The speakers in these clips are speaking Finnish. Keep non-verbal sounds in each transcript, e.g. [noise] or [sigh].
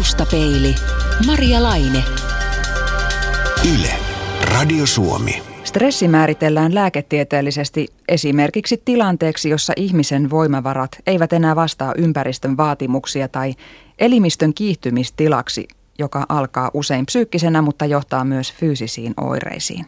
Taustapeili. Maria Laine. Yle. Radio Suomi. Stressi määritellään lääketieteellisesti esimerkiksi tilanteeksi, jossa ihmisen voimavarat eivät enää vastaa ympäristön vaatimuksia tai elimistön kiihtymistilaksi, joka alkaa usein psyykkisenä, mutta johtaa myös fyysisiin oireisiin.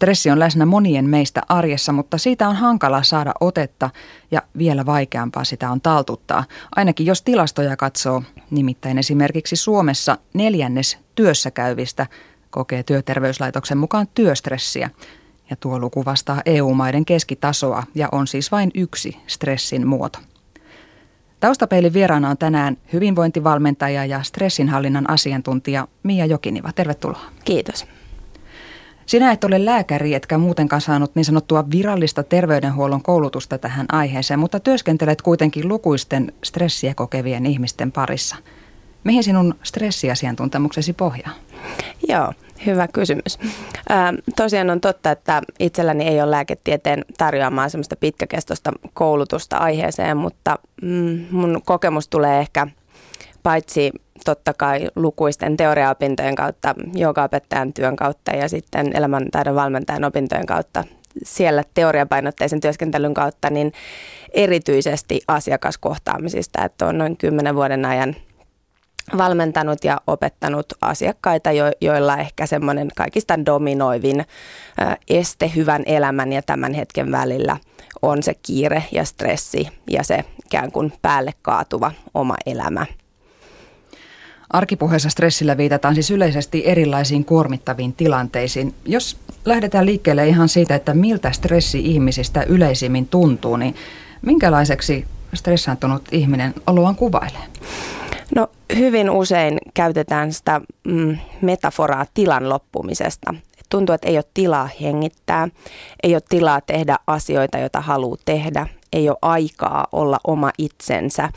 Stressi on läsnä monien meistä arjessa, mutta siitä on hankala saada otetta ja vielä vaikeampaa sitä on taltuttaa. Ainakin jos tilastoja katsoo, nimittäin esimerkiksi Suomessa neljännes työssä käyvistä kokee työterveyslaitoksen mukaan työstressiä. Ja tuo luku vastaa EU-maiden keskitasoa ja on siis vain yksi stressin muoto. Taustapeilin vieraana on tänään hyvinvointivalmentaja ja stressinhallinnan asiantuntija Mia Jokiniva. Tervetuloa. Kiitos. Sinä et ole lääkäri, etkä muutenkaan saanut niin sanottua virallista terveydenhuollon koulutusta tähän aiheeseen, mutta työskentelet kuitenkin lukuisten stressiä kokevien ihmisten parissa. Mihin sinun stressiasiantuntemuksesi pohjaa? Joo, hyvä kysymys. Ää, tosiaan on totta, että itselläni ei ole lääketieteen tarjoamaa semmoista pitkäkestoista koulutusta aiheeseen, mutta mm, mun kokemus tulee ehkä paitsi totta kai lukuisten teoriaopintojen kautta, joogaopettajan työn kautta ja sitten elämäntaidon valmentajan opintojen kautta siellä teoriapainotteisen työskentelyn kautta, niin erityisesti asiakaskohtaamisista, että on noin kymmenen vuoden ajan valmentanut ja opettanut asiakkaita, jo, joilla ehkä semmoinen kaikista dominoivin este hyvän elämän ja tämän hetken välillä on se kiire ja stressi ja se ikään kuin päälle kaatuva oma elämä. Arkipuheessa stressillä viitataan siis yleisesti erilaisiin kuormittaviin tilanteisiin. Jos lähdetään liikkeelle ihan siitä, että miltä stressi ihmisistä yleisimmin tuntuu, niin minkälaiseksi stressaantunut ihminen oloaan kuvailee? No hyvin usein käytetään sitä mm, metaforaa tilan loppumisesta. Tuntuu, että ei ole tilaa hengittää, ei ole tilaa tehdä asioita, joita haluaa tehdä, ei ole aikaa olla oma itsensä.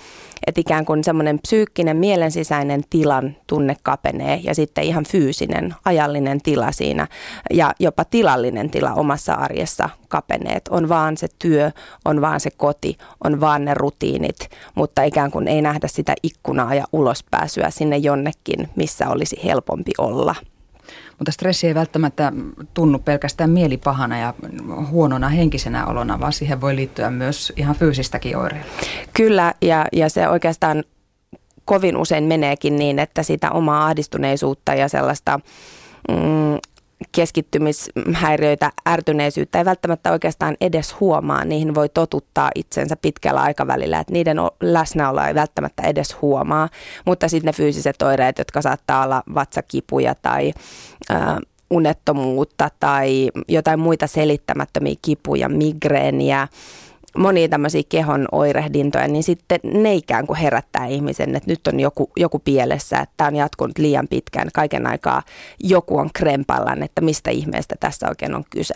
Että ikään kuin semmoinen psyykkinen, mielensisäinen tilan tunne kapenee ja sitten ihan fyysinen, ajallinen tila siinä ja jopa tilallinen tila omassa arjessa kapenee. Et on vaan se työ, on vaan se koti, on vaan ne rutiinit, mutta ikään kuin ei nähdä sitä ikkunaa ja ulospääsyä sinne jonnekin, missä olisi helpompi olla. Mutta stressi ei välttämättä tunnu pelkästään mielipahana ja huonona henkisenä olona, vaan siihen voi liittyä myös ihan fyysistäkin oireilla. Kyllä, ja, ja se oikeastaan kovin usein meneekin niin, että sitä omaa ahdistuneisuutta ja sellaista mm, keskittymishäiriöitä, ärtyneisyyttä ei välttämättä oikeastaan edes huomaa. Niihin voi totuttaa itsensä pitkällä aikavälillä, että niiden läsnäoloa ei välttämättä edes huomaa. Mutta sitten ne fyysiset oireet, jotka saattaa olla vatsakipuja tai äh, unettomuutta tai jotain muita selittämättömiä kipuja, migreeniä, monia tämmöisiä kehon oirehdintoja, niin sitten ne ikään kuin herättää ihmisen, että nyt on joku, joku pielessä, että tämä on jatkunut liian pitkään, kaiken aikaa joku on krempallaan, että mistä ihmeestä tässä oikein on kyse.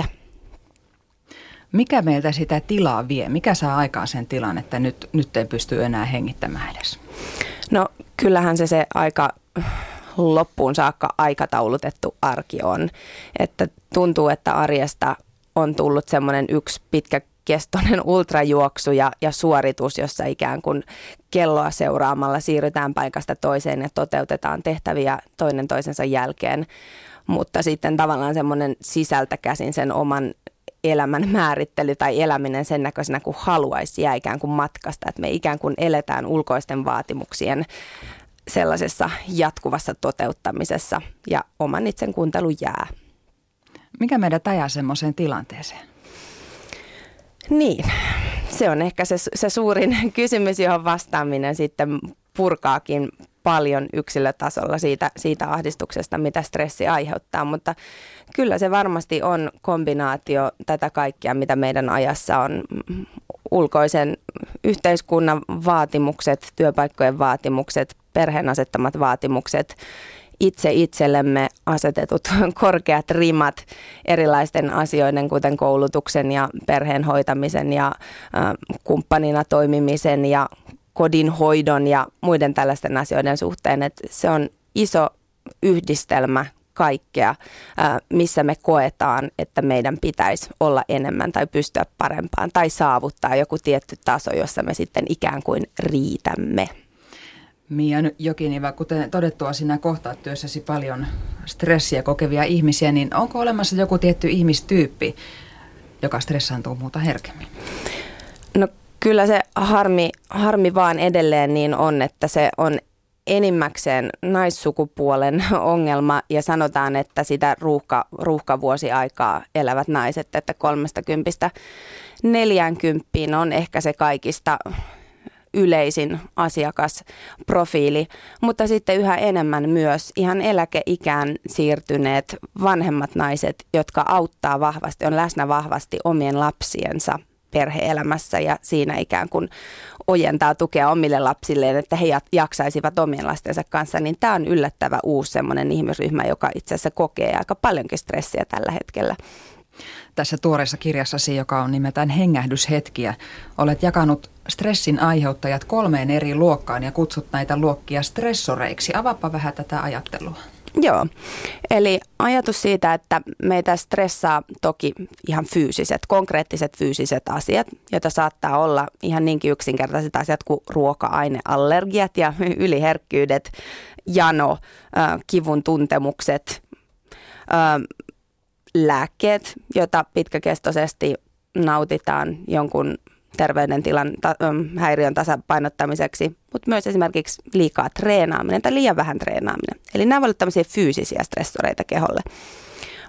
Mikä meiltä sitä tilaa vie? Mikä saa aikaan sen tilan, että nyt, nyt ei pysty enää hengittämään edes? No kyllähän se se aika loppuun saakka aikataulutettu arki on. Että tuntuu, että arjesta on tullut semmoinen yksi pitkä kestoinen ultrajuoksu ja, ja suoritus, jossa ikään kuin kelloa seuraamalla siirrytään paikasta toiseen ja toteutetaan tehtäviä toinen toisensa jälkeen. Mutta sitten tavallaan semmoinen sisältä käsin sen oman elämän määrittely tai eläminen sen näköisenä kuin haluaisi jää ikään kuin matkasta. Että me ikään kuin eletään ulkoisten vaatimuksien sellaisessa jatkuvassa toteuttamisessa ja oman itsen kuuntelu jää. Mikä meidät ajaa semmoiseen tilanteeseen? Niin, se on ehkä se, se suurin [laughs] kysymys, johon vastaaminen sitten purkaakin paljon yksilötasolla siitä, siitä ahdistuksesta, mitä stressi aiheuttaa, mutta kyllä se varmasti on kombinaatio tätä kaikkea, mitä meidän ajassa on. Ulkoisen yhteiskunnan vaatimukset, työpaikkojen vaatimukset, perheen asettamat vaatimukset, itse itsellemme asetetut [laughs] korkeat rimat erilaisten asioiden, kuten koulutuksen ja perheen hoitamisen ja kumppanina toimimisen ja kodin hoidon ja muiden tällaisten asioiden suhteen. että se on iso yhdistelmä kaikkea, missä me koetaan, että meidän pitäisi olla enemmän tai pystyä parempaan tai saavuttaa joku tietty taso, jossa me sitten ikään kuin riitämme. Mia Jokiniva, kuten todettua, sinä kohtaat työssäsi paljon stressiä kokevia ihmisiä, niin onko olemassa joku tietty ihmistyyppi, joka stressaantuu muuta herkemmin? No kyllä se harmi, harmi vaan edelleen niin on, että se on enimmäkseen naissukupuolen [laughs] ongelma ja sanotaan, että sitä ruuhka, ruuhkavuosiaikaa elävät naiset, että 30 40 on ehkä se kaikista yleisin asiakasprofiili, mutta sitten yhä enemmän myös ihan eläkeikään siirtyneet vanhemmat naiset, jotka auttaa vahvasti, on läsnä vahvasti omien lapsiensa perheelämässä ja siinä ikään kuin ojentaa tukea omille lapsilleen, että he jaksaisivat omien lastensa kanssa, niin tämä on yllättävä uusi semmoinen ihmisryhmä, joka itse asiassa kokee aika paljonkin stressiä tällä hetkellä. Tässä tuoreessa kirjassasi, joka on nimeltään Hengähdyshetkiä, olet jakanut stressin aiheuttajat kolmeen eri luokkaan ja kutsut näitä luokkia stressoreiksi. Avaapa vähän tätä ajattelua. Joo, eli ajatus siitä, että meitä stressaa toki ihan fyysiset, konkreettiset fyysiset asiat, joita saattaa olla ihan niinkin yksinkertaiset asiat kuin ruoka-aineallergiat ja [laughs] yliherkkyydet, jano, kivun tuntemukset, lääkkeet, joita pitkäkestoisesti nautitaan jonkun terveydentilan ta- häiriön tasapainottamiseksi, mutta myös esimerkiksi liikaa treenaaminen tai liian vähän treenaaminen. Eli nämä ovat tämmöisiä fyysisiä stressoreita keholle.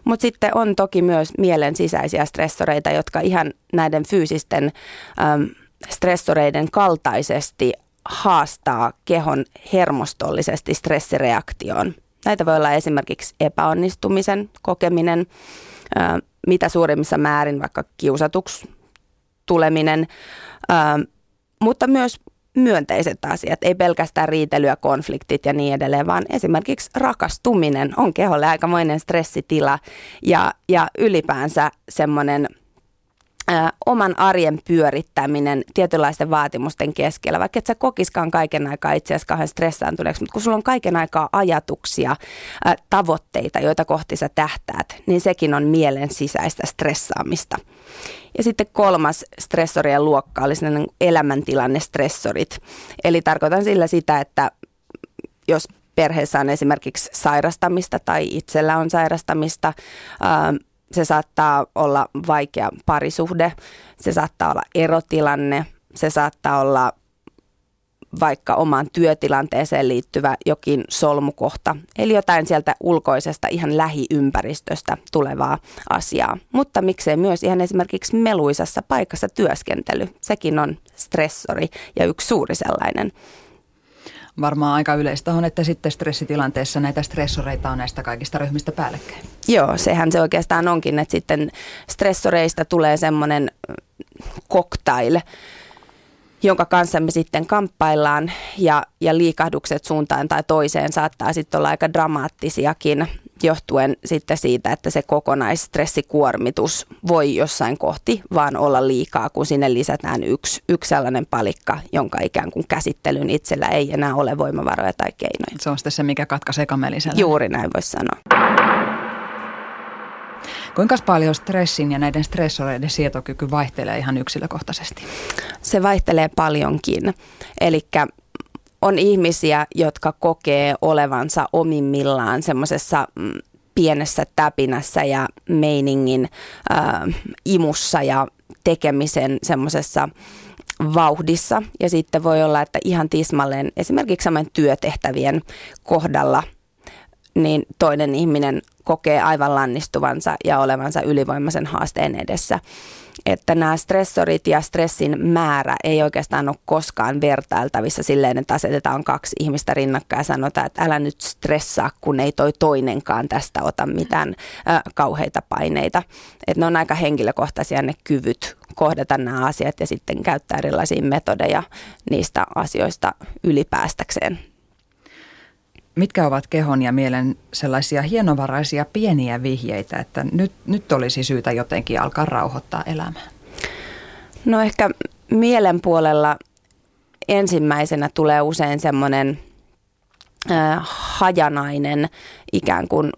Mutta sitten on toki myös mielen sisäisiä stressoreita, jotka ihan näiden fyysisten äm, stressoreiden kaltaisesti haastaa kehon hermostollisesti stressireaktioon. Näitä voi olla esimerkiksi epäonnistumisen kokeminen, mitä suurimmissa määrin vaikka kiusatuksi tuleminen, mutta myös myönteiset asiat, ei pelkästään riitelyä, konfliktit ja niin edelleen, vaan esimerkiksi rakastuminen on keholle aikamoinen stressitila ja, ja ylipäänsä semmoinen – oman arjen pyörittäminen tietynlaisten vaatimusten keskellä, vaikka et sä kokiskaan kaiken aikaa itse asiassa kauhean stressaantuneeksi, mutta kun sulla on kaiken aikaa ajatuksia, ää, tavoitteita, joita kohti sä tähtäät, niin sekin on mielen sisäistä stressaamista. Ja sitten kolmas stressorien luokka oli elämäntilanne stressorit. Eli tarkoitan sillä sitä, että jos perheessä on esimerkiksi sairastamista tai itsellä on sairastamista, se saattaa olla vaikea parisuhde, se saattaa olla erotilanne, se saattaa olla vaikka omaan työtilanteeseen liittyvä jokin solmukohta, eli jotain sieltä ulkoisesta ihan lähiympäristöstä tulevaa asiaa. Mutta miksei myös ihan esimerkiksi meluisassa paikassa työskentely, sekin on stressori ja yksi suuri sellainen varmaan aika yleistä on, että sitten stressitilanteessa näitä stressoreita on näistä kaikista ryhmistä päällekkäin. Joo, sehän se oikeastaan onkin, että sitten stressoreista tulee semmoinen cocktail, jonka kanssa me sitten kamppaillaan ja, ja liikahdukset suuntaan tai toiseen saattaa sitten olla aika dramaattisiakin johtuen sitten siitä, että se kokonaisstressikuormitus voi jossain kohti vaan olla liikaa, kun sinne lisätään yksi, yksi sellainen palikka, jonka ikään kuin käsittelyn itsellä ei enää ole voimavaroja tai keinoja. Se on sitten se, mikä katkaisee kamelisen. Juuri näin voisi sanoa. Kuinka paljon stressin ja näiden stressoreiden sietokyky vaihtelee ihan yksilökohtaisesti? Se vaihtelee paljonkin. Eli on ihmisiä, jotka kokee olevansa omimmillaan semmoisessa mm, pienessä täpinässä ja meiningin äh, imussa ja tekemisen semmoisessa vauhdissa. Ja sitten voi olla, että ihan tismalleen esimerkiksi saman työtehtävien kohdalla niin toinen ihminen kokee aivan lannistuvansa ja olevansa ylivoimaisen haasteen edessä että nämä stressorit ja stressin määrä ei oikeastaan ole koskaan vertailtavissa silleen, että asetetaan kaksi ihmistä rinnakkain ja sanotaan, että älä nyt stressaa, kun ei toi toinenkaan tästä ota mitään äh, kauheita paineita. Että ne on aika henkilökohtaisia ne kyvyt kohdata nämä asiat ja sitten käyttää erilaisia metodeja niistä asioista ylipäästäkseen mitkä ovat kehon ja mielen sellaisia hienovaraisia pieniä vihjeitä, että nyt, nyt olisi syytä jotenkin alkaa rauhoittaa elämää? No ehkä mielen puolella ensimmäisenä tulee usein semmoinen hajanainen ikään kuin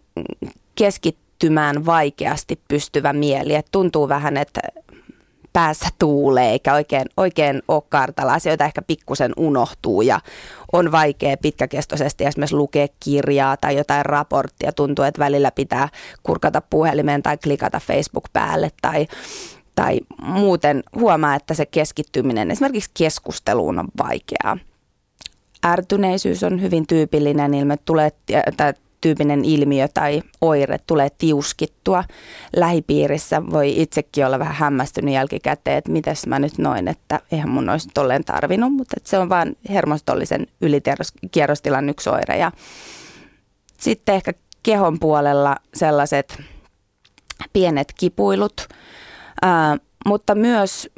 keskittymään vaikeasti pystyvä mieli. Et tuntuu vähän, että päässä tuulee eikä oikein, oikein ole kartalla. Asioita ehkä pikkusen unohtuu ja on vaikea pitkäkestoisesti esimerkiksi lukea kirjaa tai jotain raporttia. Tuntuu, että välillä pitää kurkata puhelimeen tai klikata Facebook päälle tai tai muuten huomaa, että se keskittyminen esimerkiksi keskusteluun on vaikeaa. Ärtyneisyys on hyvin tyypillinen ilme, tulee, tyyppinen ilmiö tai oire tulee tiuskittua lähipiirissä. Voi itsekin olla vähän hämmästynyt jälkikäteen, että mitäs mä nyt noin, että eihän mun olisi tolleen tarvinnut, mutta se on vain hermostollisen ylikierrostilan yksi oire. Ja sitten ehkä kehon puolella sellaiset pienet kipuilut, ää, mutta myös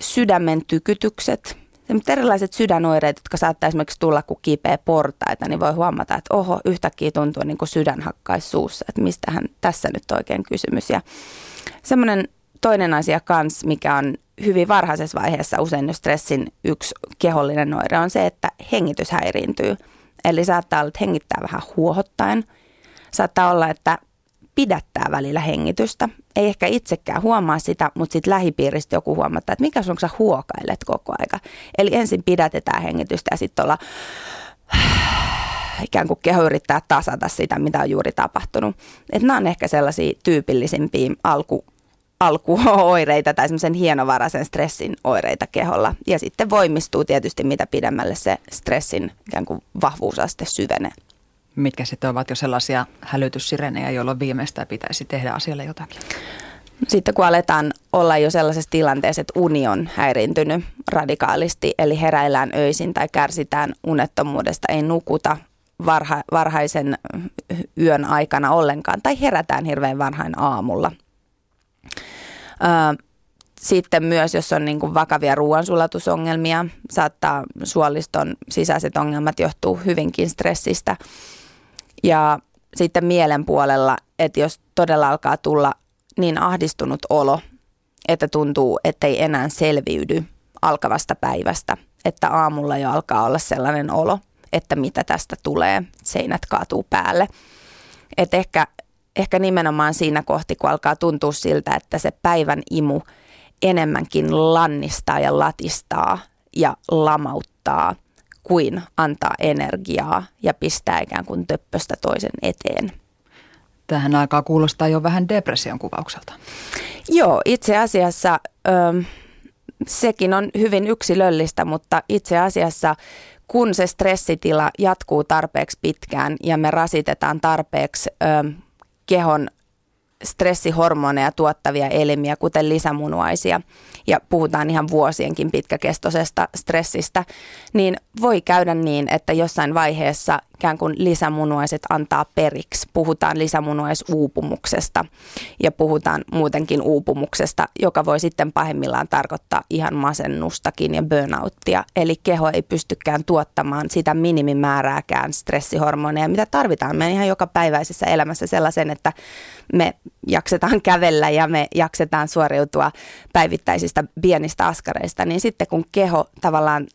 sydämen tykytykset, erilaiset sydänoireet, jotka saattaa esimerkiksi tulla, kun kipeä portaita, niin voi huomata, että oho, yhtäkkiä tuntuu niin kuin sydän hakkaisi suussa, että mistähän tässä nyt oikein kysymys. Ja semmoinen toinen asia kans, mikä on hyvin varhaisessa vaiheessa usein jo stressin yksi kehollinen oire, on se, että hengitys häiriintyy. Eli saattaa olla, että hengittää vähän huohottaen. Saattaa olla, että pidättää välillä hengitystä. Ei ehkä itsekään huomaa sitä, mutta sitten lähipiiristä joku huomaa, että mikä sun sä huokailet koko aika. Eli ensin pidätetään hengitystä ja sitten olla [sighs] ikään kuin keho yrittää tasata sitä, mitä on juuri tapahtunut. Et nämä on ehkä sellaisia tyypillisimpiä alku, alkuoireita tai semmoisen hienovaraisen stressin oireita keholla. Ja sitten voimistuu tietysti, mitä pidemmälle se stressin ikään kuin vahvuusaste syvenee mitkä sitten ovat jo sellaisia hälytyssirenejä, jolloin viimeistään pitäisi tehdä asialle jotakin? Sitten kun aletaan olla jo sellaisessa tilanteessa, että uni on häiriintynyt radikaalisti, eli heräillään öisin tai kärsitään unettomuudesta, ei nukuta varha, varhaisen yön aikana ollenkaan tai herätään hirveän varhain aamulla. sitten myös, jos on niin kuin vakavia ruoansulatusongelmia, saattaa suoliston sisäiset ongelmat johtuu hyvinkin stressistä – ja sitten mielen puolella, että jos todella alkaa tulla niin ahdistunut olo, että tuntuu, ettei enää selviydy alkavasta päivästä, että aamulla jo alkaa olla sellainen olo, että mitä tästä tulee, seinät kaatuu päälle. Että ehkä, ehkä nimenomaan siinä kohti, kun alkaa tuntua siltä, että se päivän imu enemmänkin lannistaa ja latistaa ja lamauttaa – kuin antaa energiaa ja pistää ikään kuin töppöstä toisen eteen. Tähän aikaan kuulostaa jo vähän depression kuvaukselta. Joo, itse asiassa ö, sekin on hyvin yksilöllistä, mutta itse asiassa kun se stressitila jatkuu tarpeeksi pitkään ja me rasitetaan tarpeeksi ö, kehon stressihormoneja tuottavia elimiä, kuten lisämunuaisia, ja puhutaan ihan vuosienkin pitkäkestoisesta stressistä, niin voi käydä niin, että jossain vaiheessa ikään kuin lisämunuaiset antaa periksi. Puhutaan lisämunuaisuupumuksesta ja puhutaan muutenkin uupumuksesta, joka voi sitten pahimmillaan tarkoittaa ihan masennustakin ja burnouttia. Eli keho ei pystykään tuottamaan sitä minimimäärääkään stressihormoneja, mitä tarvitaan meidän ihan joka päiväisessä elämässä sellaisen, että me jaksetaan kävellä ja me jaksetaan suoriutua päivittäisistä pienistä askareista, niin sitten kun keho tavallaan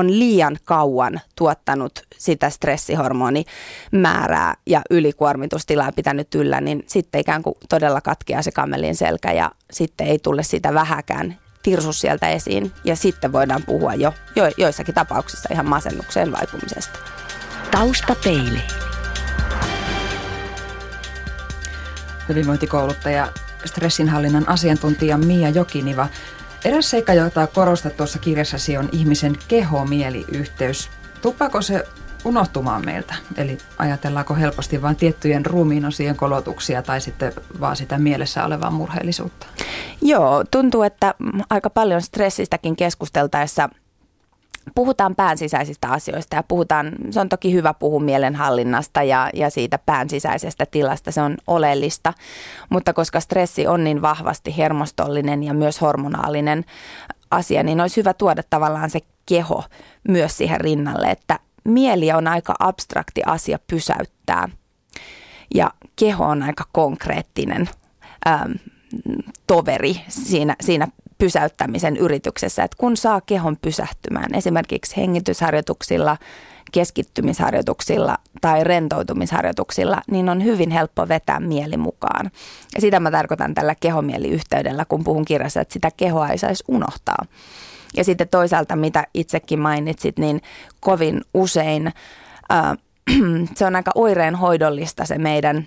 on liian kauan tuottanut sitä stressihormonimäärää ja ylikuormitustilaa pitänyt yllä, niin sitten ikään kuin todella katkeaa se kamelin selkä ja sitten ei tule sitä vähäkään tirsus sieltä esiin ja sitten voidaan puhua jo, jo joissakin tapauksissa ihan masennukseen vaipumisesta. Taustapeili. Hyvinvointikouluttaja, stressinhallinnan asiantuntija Mia Jokiniva – Eräs seikka, jota korostat tuossa kirjassasi, on ihmisen keho-mieliyhteys. Tuppaako se unohtumaan meiltä? Eli ajatellaanko helposti vain tiettyjen ruumiinosien kolotuksia tai sitten vaan sitä mielessä olevaa murheellisuutta? Joo, tuntuu, että aika paljon stressistäkin keskusteltaessa – puhutaan pään sisäisistä asioista ja puhutaan, se on toki hyvä puhua mielenhallinnasta ja, ja siitä pään sisäisestä tilasta, se on oleellista, mutta koska stressi on niin vahvasti hermostollinen ja myös hormonaalinen asia, niin olisi hyvä tuoda tavallaan se keho myös siihen rinnalle, että mieli on aika abstrakti asia pysäyttää ja keho on aika konkreettinen ähm, toveri siinä, siinä pysäyttämisen yrityksessä, että kun saa kehon pysähtymään esimerkiksi hengitysharjoituksilla, keskittymisharjoituksilla tai rentoutumisharjoituksilla, niin on hyvin helppo vetää mieli mukaan. Ja sitä mä tarkoitan tällä kehomieliyhteydellä, kun puhun kirjassa, että sitä kehoa ei saisi unohtaa. Ja sitten toisaalta, mitä itsekin mainitsit, niin kovin usein äh, [clears throat] se on aika oireenhoidollista se meidän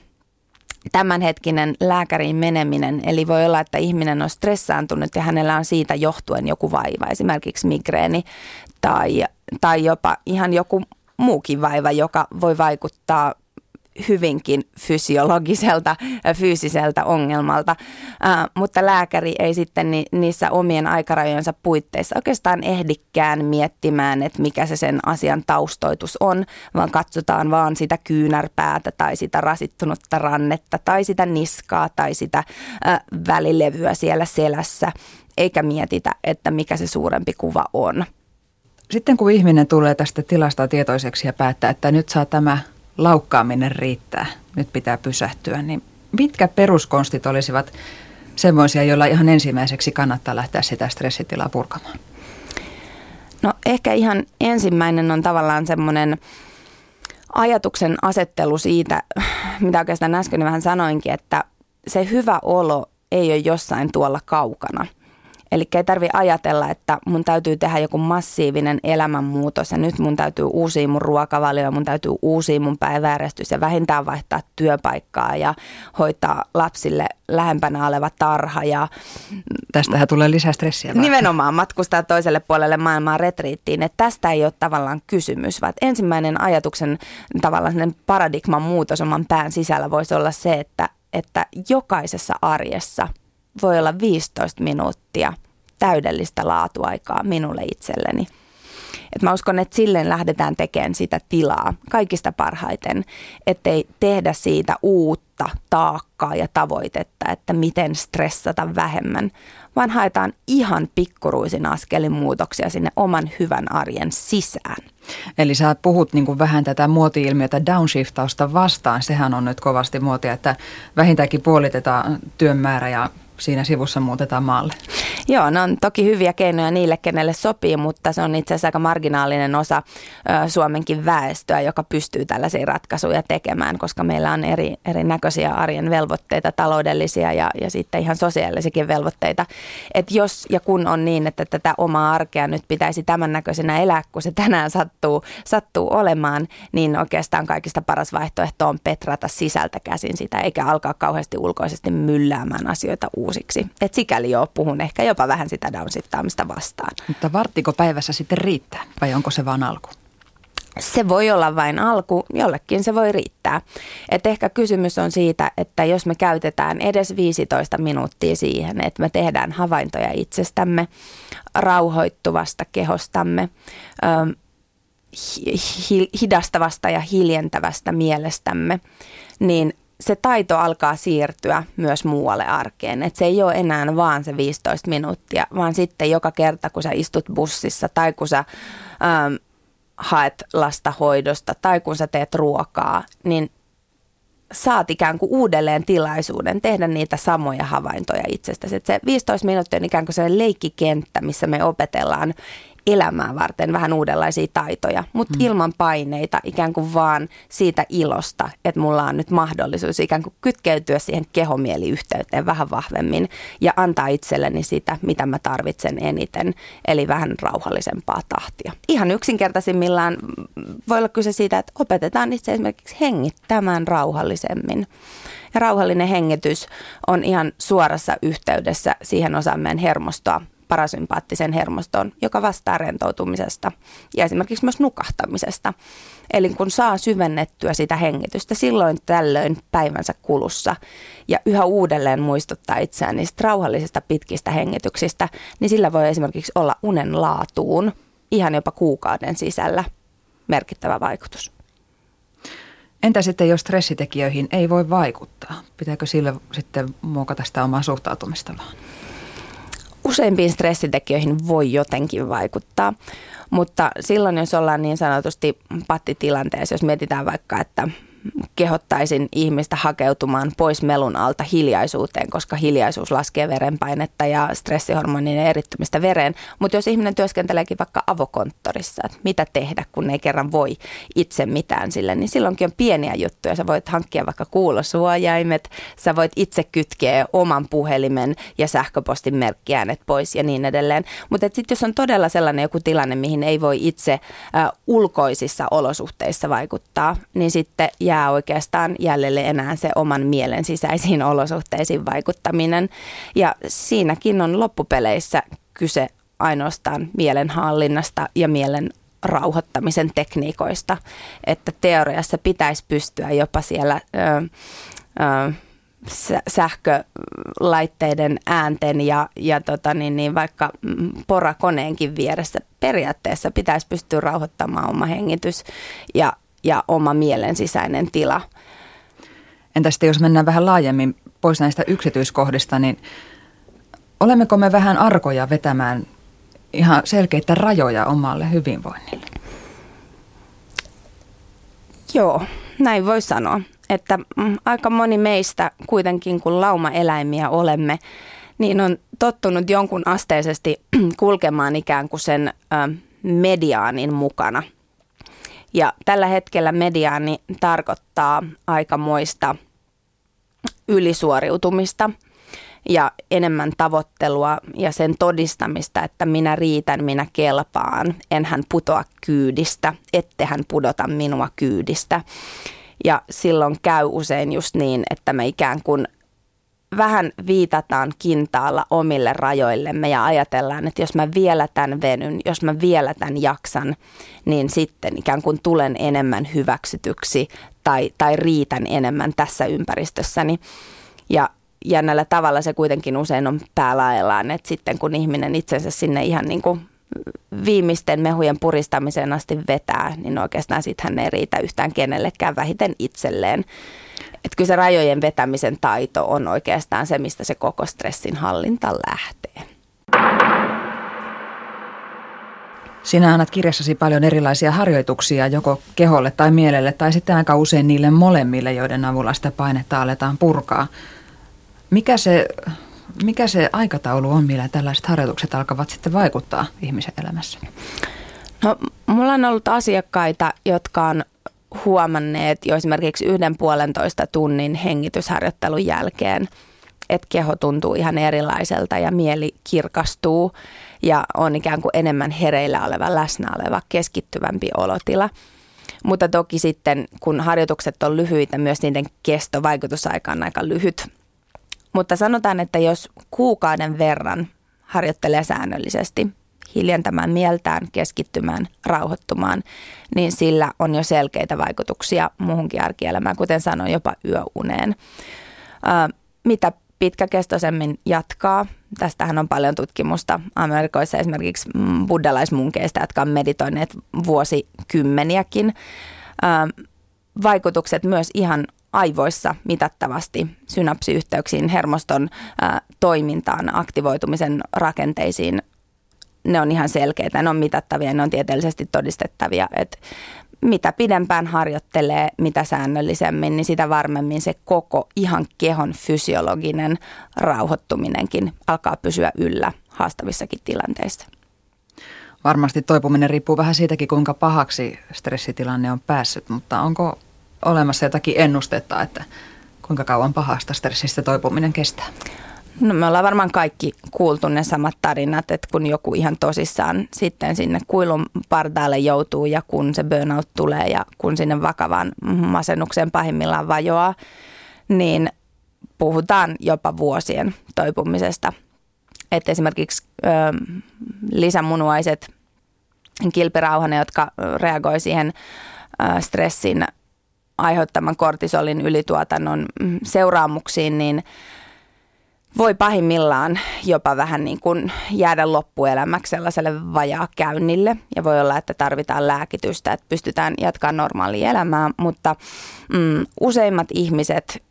tämänhetkinen lääkäriin meneminen. Eli voi olla, että ihminen on stressaantunut ja hänellä on siitä johtuen joku vaiva, esimerkiksi migreeni tai, tai jopa ihan joku muukin vaiva, joka voi vaikuttaa hyvinkin fysiologiselta, fyysiseltä ongelmalta, äh, mutta lääkäri ei sitten ni, niissä omien aikarajojensa puitteissa oikeastaan ehdikään miettimään, että mikä se sen asian taustoitus on, vaan katsotaan vaan sitä kyynärpäätä tai sitä rasittunutta rannetta tai sitä niskaa tai sitä äh, välilevyä siellä selässä, eikä mietitä, että mikä se suurempi kuva on. Sitten kun ihminen tulee tästä tilasta tietoiseksi ja päättää, että nyt saa tämä laukkaaminen riittää, nyt pitää pysähtyä, niin mitkä peruskonstit olisivat semmoisia, joilla ihan ensimmäiseksi kannattaa lähteä sitä stressitilaa purkamaan? No ehkä ihan ensimmäinen on tavallaan semmoinen ajatuksen asettelu siitä, mitä oikeastaan äsken vähän sanoinkin, että se hyvä olo ei ole jossain tuolla kaukana – Eli ei tarvi ajatella, että mun täytyy tehdä joku massiivinen elämänmuutos ja nyt mun täytyy uusia mun ruokavalio, mun täytyy uusia mun päiväjärjestys ja vähintään vaihtaa työpaikkaa ja hoitaa lapsille lähempänä oleva tarha. Ja Tästähän tulee lisää stressiä. Nimenomaan matkustaa toiselle puolelle maailmaa retriittiin, että tästä ei ole tavallaan kysymys, vaan ensimmäinen ajatuksen tavallaan paradigman muutos oman pään sisällä voisi olla se, että, että jokaisessa arjessa – voi olla 15 minuuttia täydellistä laatuaikaa minulle itselleni. Et mä uskon, että silleen lähdetään tekemään sitä tilaa kaikista parhaiten, ettei tehdä siitä uutta taakkaa ja tavoitetta, että miten stressata vähemmän, vaan haetaan ihan pikkuruisin askelin muutoksia sinne oman hyvän arjen sisään. Eli sä puhut niin kuin vähän tätä muoti-ilmiötä downshiftausta vastaan. Sehän on nyt kovasti muotia, että vähintäänkin puolitetaan työn määrä ja siinä sivussa muutetaan maalle. Joo, ne on toki hyviä keinoja niille, kenelle sopii, mutta se on itse asiassa aika marginaalinen osa Suomenkin väestöä, joka pystyy tällaisia ratkaisuja tekemään, koska meillä on eri, erinäköisiä arjen velvoitteita, taloudellisia ja, ja sitten ihan sosiaalisiakin velvoitteita. Et jos ja kun on niin, että tätä omaa arkea nyt pitäisi tämän näköisenä elää, kun se tänään sattuu, sattuu olemaan, niin oikeastaan kaikista paras vaihtoehto on petrata sisältä käsin sitä, eikä alkaa kauheasti ulkoisesti mylläämään asioita uusiksi. Et sikäli jo puhun ehkä jopa vähän sitä downshiftaamista vastaan. Mutta varttiko päivässä sitten riittää vai onko se vain alku? Se voi olla vain alku, jollekin se voi riittää. Et ehkä kysymys on siitä, että jos me käytetään edes 15 minuuttia siihen, että me tehdään havaintoja itsestämme, rauhoittuvasta kehostamme, hidastavasta ja hiljentävästä mielestämme, niin se taito alkaa siirtyä myös muualle arkeen. Et se ei ole enää vaan se 15 minuuttia, vaan sitten joka kerta, kun sä istut bussissa tai kun sä ähm, haet lasta hoidosta tai kun sä teet ruokaa, niin saat ikään kuin uudelleen tilaisuuden tehdä niitä samoja havaintoja itsestäsi. Et se 15 minuuttia on ikään kuin se leikkikenttä, missä me opetellaan elämää varten vähän uudenlaisia taitoja, mutta mm. ilman paineita, ikään kuin vaan siitä ilosta, että mulla on nyt mahdollisuus ikään kuin kytkeytyä siihen kehomieliyhteyteen vähän vahvemmin ja antaa itselleni sitä, mitä mä tarvitsen eniten, eli vähän rauhallisempaa tahtia. Ihan yksinkertaisimmillaan voi olla kyse siitä, että opetetaan itse esimerkiksi hengittämään rauhallisemmin. Ja rauhallinen hengitys on ihan suorassa yhteydessä siihen osaan meidän hermostoa, parasympaattisen hermoston, joka vastaa rentoutumisesta ja esimerkiksi myös nukahtamisesta. Eli kun saa syvennettyä sitä hengitystä silloin tällöin päivänsä kulussa ja yhä uudelleen muistuttaa itseään niistä rauhallisista pitkistä hengityksistä, niin sillä voi esimerkiksi olla unen laatuun ihan jopa kuukauden sisällä merkittävä vaikutus. Entä sitten, jos stressitekijöihin ei voi vaikuttaa? Pitääkö sille sitten muokata sitä omaa suhtautumista vaan? Useimpiin stressitekijöihin voi jotenkin vaikuttaa, mutta silloin jos ollaan niin sanotusti pattitilanteessa, jos mietitään vaikka, että kehottaisin ihmistä hakeutumaan pois melun alta hiljaisuuteen, koska hiljaisuus laskee verenpainetta ja stressihormonin erittymistä vereen. Mutta jos ihminen työskenteleekin vaikka avokonttorissa, että mitä tehdä, kun ei kerran voi itse mitään sille, niin silloinkin on pieniä juttuja. Sä voit hankkia vaikka kuulosuojaimet, sä voit itse kytkeä oman puhelimen ja sähköpostin merkkiäänet pois ja niin edelleen. Mutta sitten jos on todella sellainen joku tilanne, mihin ei voi itse ulkoisissa olosuhteissa vaikuttaa, niin sitten jää oikeastaan jäljelle enää se oman mielen sisäisiin [laughs] olosuhteisiin vaikuttaminen. Ja siinäkin on loppupeleissä kyse ainoastaan mielenhallinnasta ja mielen rauhoittamisen tekniikoista, että teoriassa pitäisi pystyä jopa siellä ö, ö, sähkölaitteiden äänten ja, ja tota niin, niin vaikka porakoneenkin vieressä periaatteessa pitäisi pystyä rauhoittamaan oma hengitys ja, ja oma mielen sisäinen tila. Entä sitten jos mennään vähän laajemmin pois näistä yksityiskohdista, niin olemmeko me vähän arkoja vetämään ihan selkeitä rajoja omalle hyvinvoinnille? Joo, näin voi sanoa että mm, aika moni meistä kuitenkin, kun laumaeläimiä olemme, niin on tottunut jonkun asteisesti [clears throat] kulkemaan ikään kuin sen mediaanin mukana. Ja tällä hetkellä mediaani tarkoittaa aikamoista ylisuoriutumista ja enemmän tavoittelua ja sen todistamista, että minä riitän, minä kelpaan, enhän putoa kyydistä, ettehän pudota minua kyydistä. Ja silloin käy usein just niin, että me ikään kuin vähän viitataan kintaalla omille rajoillemme ja ajatellaan, että jos mä vielä tämän venyn, jos mä vielä tämän jaksan, niin sitten ikään kuin tulen enemmän hyväksytyksi tai, tai riitän enemmän tässä ympäristössäni. Ja jännällä tavalla se kuitenkin usein on päälaellaan, että sitten kun ihminen itsensä sinne ihan niin kuin viimeisten mehujen puristamiseen asti vetää, niin oikeastaan sitten hän ei riitä yhtään kenellekään vähiten itselleen. Että kyllä se rajojen vetämisen taito on oikeastaan se, mistä se koko stressin hallinta lähtee. Sinä annat kirjassasi paljon erilaisia harjoituksia joko keholle tai mielelle tai sitten aika usein niille molemmille, joiden avulla sitä painetta aletaan purkaa. Mikä se mikä se aikataulu on, millä tällaiset harjoitukset alkavat sitten vaikuttaa ihmisen elämässä? No, mulla on ollut asiakkaita, jotka on huomanneet jo esimerkiksi yhden puolentoista tunnin hengitysharjoittelun jälkeen, että keho tuntuu ihan erilaiselta ja mieli kirkastuu ja on ikään kuin enemmän hereillä oleva, läsnä oleva, keskittyvämpi olotila. Mutta toki sitten, kun harjoitukset on lyhyitä, myös niiden kesto, vaikutusaika on aika lyhyt. Mutta sanotaan, että jos kuukauden verran harjoittelee säännöllisesti hiljentämään mieltään, keskittymään, rauhoittumaan, niin sillä on jo selkeitä vaikutuksia muuhunkin arkielämään, kuten sanoin, jopa yöuneen. mitä pitkäkestoisemmin jatkaa, tästähän on paljon tutkimusta Amerikoissa esimerkiksi buddhalaismunkeista, jotka on meditoineet vuosikymmeniäkin. vaikutukset myös ihan aivoissa mitattavasti synapsiyhteyksiin, hermoston toimintaan, aktivoitumisen rakenteisiin. Ne on ihan selkeitä, ne on mitattavia, ne on tieteellisesti todistettavia. Et mitä pidempään harjoittelee, mitä säännöllisemmin, niin sitä varmemmin se koko ihan kehon fysiologinen rauhoittuminenkin alkaa pysyä yllä haastavissakin tilanteissa. Varmasti toipuminen riippuu vähän siitäkin, kuinka pahaksi stressitilanne on päässyt, mutta onko olemassa jotakin ennustetta, että kuinka kauan pahasta stressistä toipuminen kestää? No me ollaan varmaan kaikki kuultu ne samat tarinat, että kun joku ihan tosissaan sitten sinne kuilun partaalle joutuu ja kun se burnout tulee ja kun sinne vakavaan masennukseen pahimmillaan vajoaa, niin puhutaan jopa vuosien toipumisesta. Että esimerkiksi ö, lisämunuaiset kilpirauhanen, jotka reagoi siihen ö, stressin aiheuttaman kortisolin ylituotannon mm, seuraamuksiin, niin voi pahimmillaan jopa vähän niin kuin jäädä loppuelämäksi sellaiselle vajaakäynnille. Ja voi olla, että tarvitaan lääkitystä, että pystytään jatkamaan normaalia elämää, mutta mm, useimmat ihmiset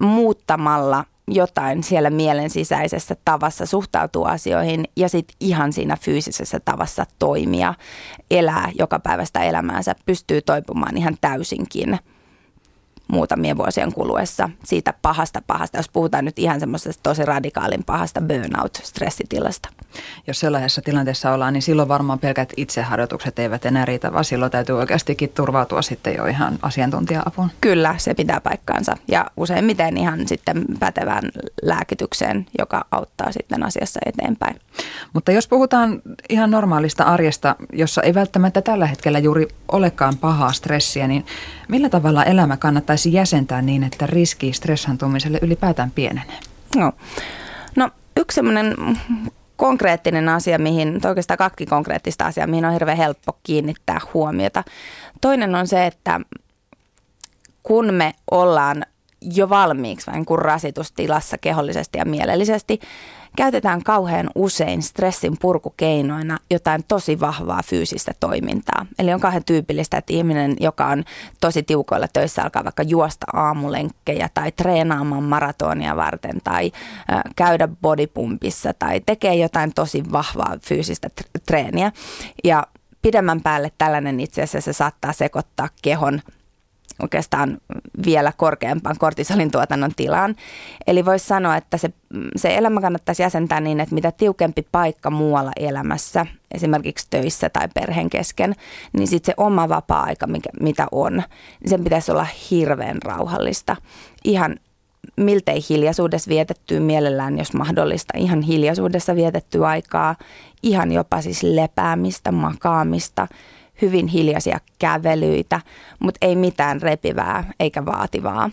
muuttamalla jotain siellä mielen sisäisessä tavassa suhtautua asioihin ja sitten ihan siinä fyysisessä tavassa toimia, elää joka päivästä elämäänsä, pystyy toipumaan ihan täysinkin muutamien vuosien kuluessa siitä pahasta pahasta, jos puhutaan nyt ihan semmoisesta tosi radikaalin pahasta burnout-stressitilasta. Jos sellaisessa tilanteessa ollaan, niin silloin varmaan pelkät itseharjoitukset eivät enää riitä, vaan silloin täytyy oikeastikin turvautua sitten jo ihan asiantuntija-apuun. Kyllä, se pitää paikkaansa ja useimmiten ihan sitten pätevään lääkitykseen, joka auttaa sitten asiassa eteenpäin. Mutta jos puhutaan ihan normaalista arjesta, jossa ei välttämättä tällä hetkellä juuri olekaan pahaa stressiä, niin millä tavalla elämä kannattaisi jäsentää niin, että riski stressantumiselle ylipäätään pienenee? No, no yksi semmoinen konkreettinen asia, mihin, oikeastaan kaksi konkreettista asiaa, mihin on hirveän helppo kiinnittää huomiota. Toinen on se, että kun me ollaan jo valmiiksi vähän kuin rasitustilassa kehollisesti ja mielellisesti, käytetään kauhean usein stressin purkukeinoina jotain tosi vahvaa fyysistä toimintaa. Eli on kauhean tyypillistä, että ihminen, joka on tosi tiukoilla töissä, alkaa vaikka juosta aamulenkkejä tai treenaamaan maratonia varten tai käydä bodypumpissa tai tekee jotain tosi vahvaa fyysistä treeniä. Ja pidemmän päälle tällainen itse asiassa saattaa sekoittaa kehon oikeastaan vielä korkeampaan kortisolin tuotannon tilaan. Eli voisi sanoa, että se, se elämä kannattaisi jäsentää niin, että mitä tiukempi paikka muualla elämässä, esimerkiksi töissä tai perheen kesken, niin sitten se oma vapaa-aika, mikä, mitä on, niin sen pitäisi olla hirveän rauhallista. Ihan miltei hiljaisuudessa vietettyä mielellään, jos mahdollista, ihan hiljaisuudessa vietettyä aikaa, ihan jopa siis lepäämistä, makaamista – hyvin hiljaisia kävelyitä, mutta ei mitään repivää eikä vaativaa.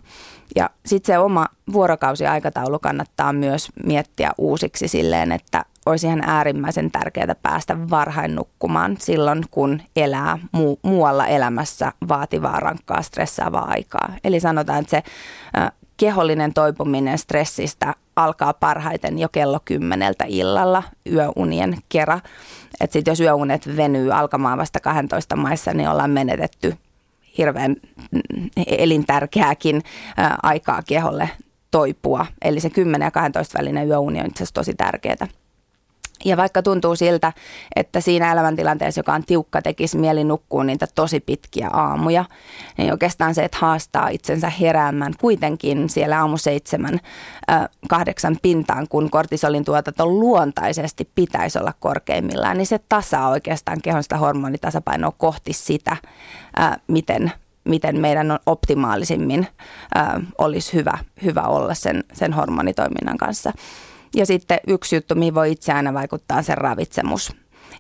Ja sitten se oma vuorokausiaikataulu kannattaa myös miettiä uusiksi silleen, että olisi ihan äärimmäisen tärkeää päästä varhain nukkumaan silloin, kun elää mu- muualla elämässä vaativaa, rankkaa, stressaavaa aikaa. Eli sanotaan, että se kehollinen toipuminen stressistä alkaa parhaiten jo kello kymmeneltä illalla yöunien kera. Että sitten jos yöunet venyy alkamaan vasta 12 maissa, niin ollaan menetetty hirveän elintärkeääkin aikaa keholle toipua. Eli se 10 ja 12 välinen yöuni on itse asiassa tosi tärkeää. Ja vaikka tuntuu siltä, että siinä elämäntilanteessa, joka on tiukka, tekisi mieli nukkua niitä tosi pitkiä aamuja, niin oikeastaan se, että haastaa itsensä heräämään kuitenkin siellä aamu seitsemän, kahdeksan pintaan, kun kortisolin tuotanto luontaisesti pitäisi olla korkeimmillaan, niin se tasaa oikeastaan kehon sitä hormonitasapainoa kohti sitä, miten miten meidän on optimaalisimmin olisi hyvä, hyvä olla sen, sen hormonitoiminnan kanssa. Ja sitten yksi juttu, mihin voi itse aina vaikuttaa, on se ravitsemus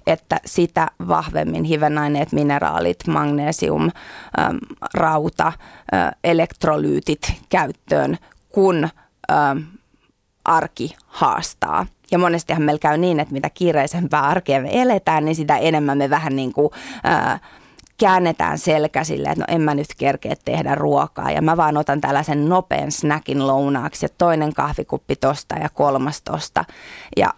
että sitä vahvemmin hivenaineet, mineraalit, magnesium, äm, rauta, ä, elektrolyytit käyttöön, kun äm, arki haastaa. Ja monestihan meillä käy niin, että mitä kiireisempää arkea me eletään, niin sitä enemmän me vähän niin kuin, ä, käännetään selkä sille, että no en mä nyt kerkeä tehdä ruokaa ja mä vaan otan tällaisen nopean snackin lounaaksi ja toinen kahvikuppi tosta ja kolmas tosta ja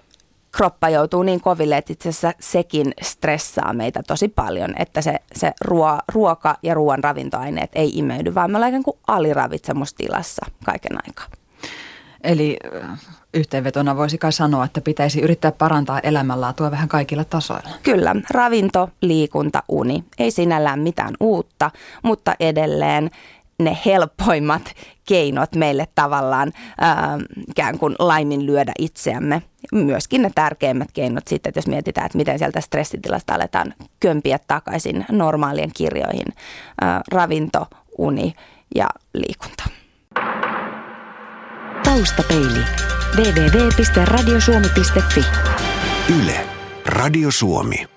kroppa joutuu niin koville, että itse asiassa sekin stressaa meitä tosi paljon, että se, se ruo, ruoka ja ruoan ravintoaineet ei imeydy, vaan me ollaan ikään kuin aliravitsemustilassa kaiken aikaa. Eli yhteenvetona voisi kai sanoa, että pitäisi yrittää parantaa elämänlaatua vähän kaikilla tasoilla. Kyllä, ravinto, liikunta, uni. Ei sinällään mitään uutta, mutta edelleen ne helpoimmat keinot meille tavallaan ää, ikään kuin laiminlyödä itseämme. Myöskin ne tärkeimmät keinot sitten, että jos mietitään, että miten sieltä stressitilasta aletaan kömpiä takaisin normaalien kirjoihin. Ää, ravinto, uni ja liikunta. Taustapeili. www.radiosuomi.fi Yle. Radio Suomi.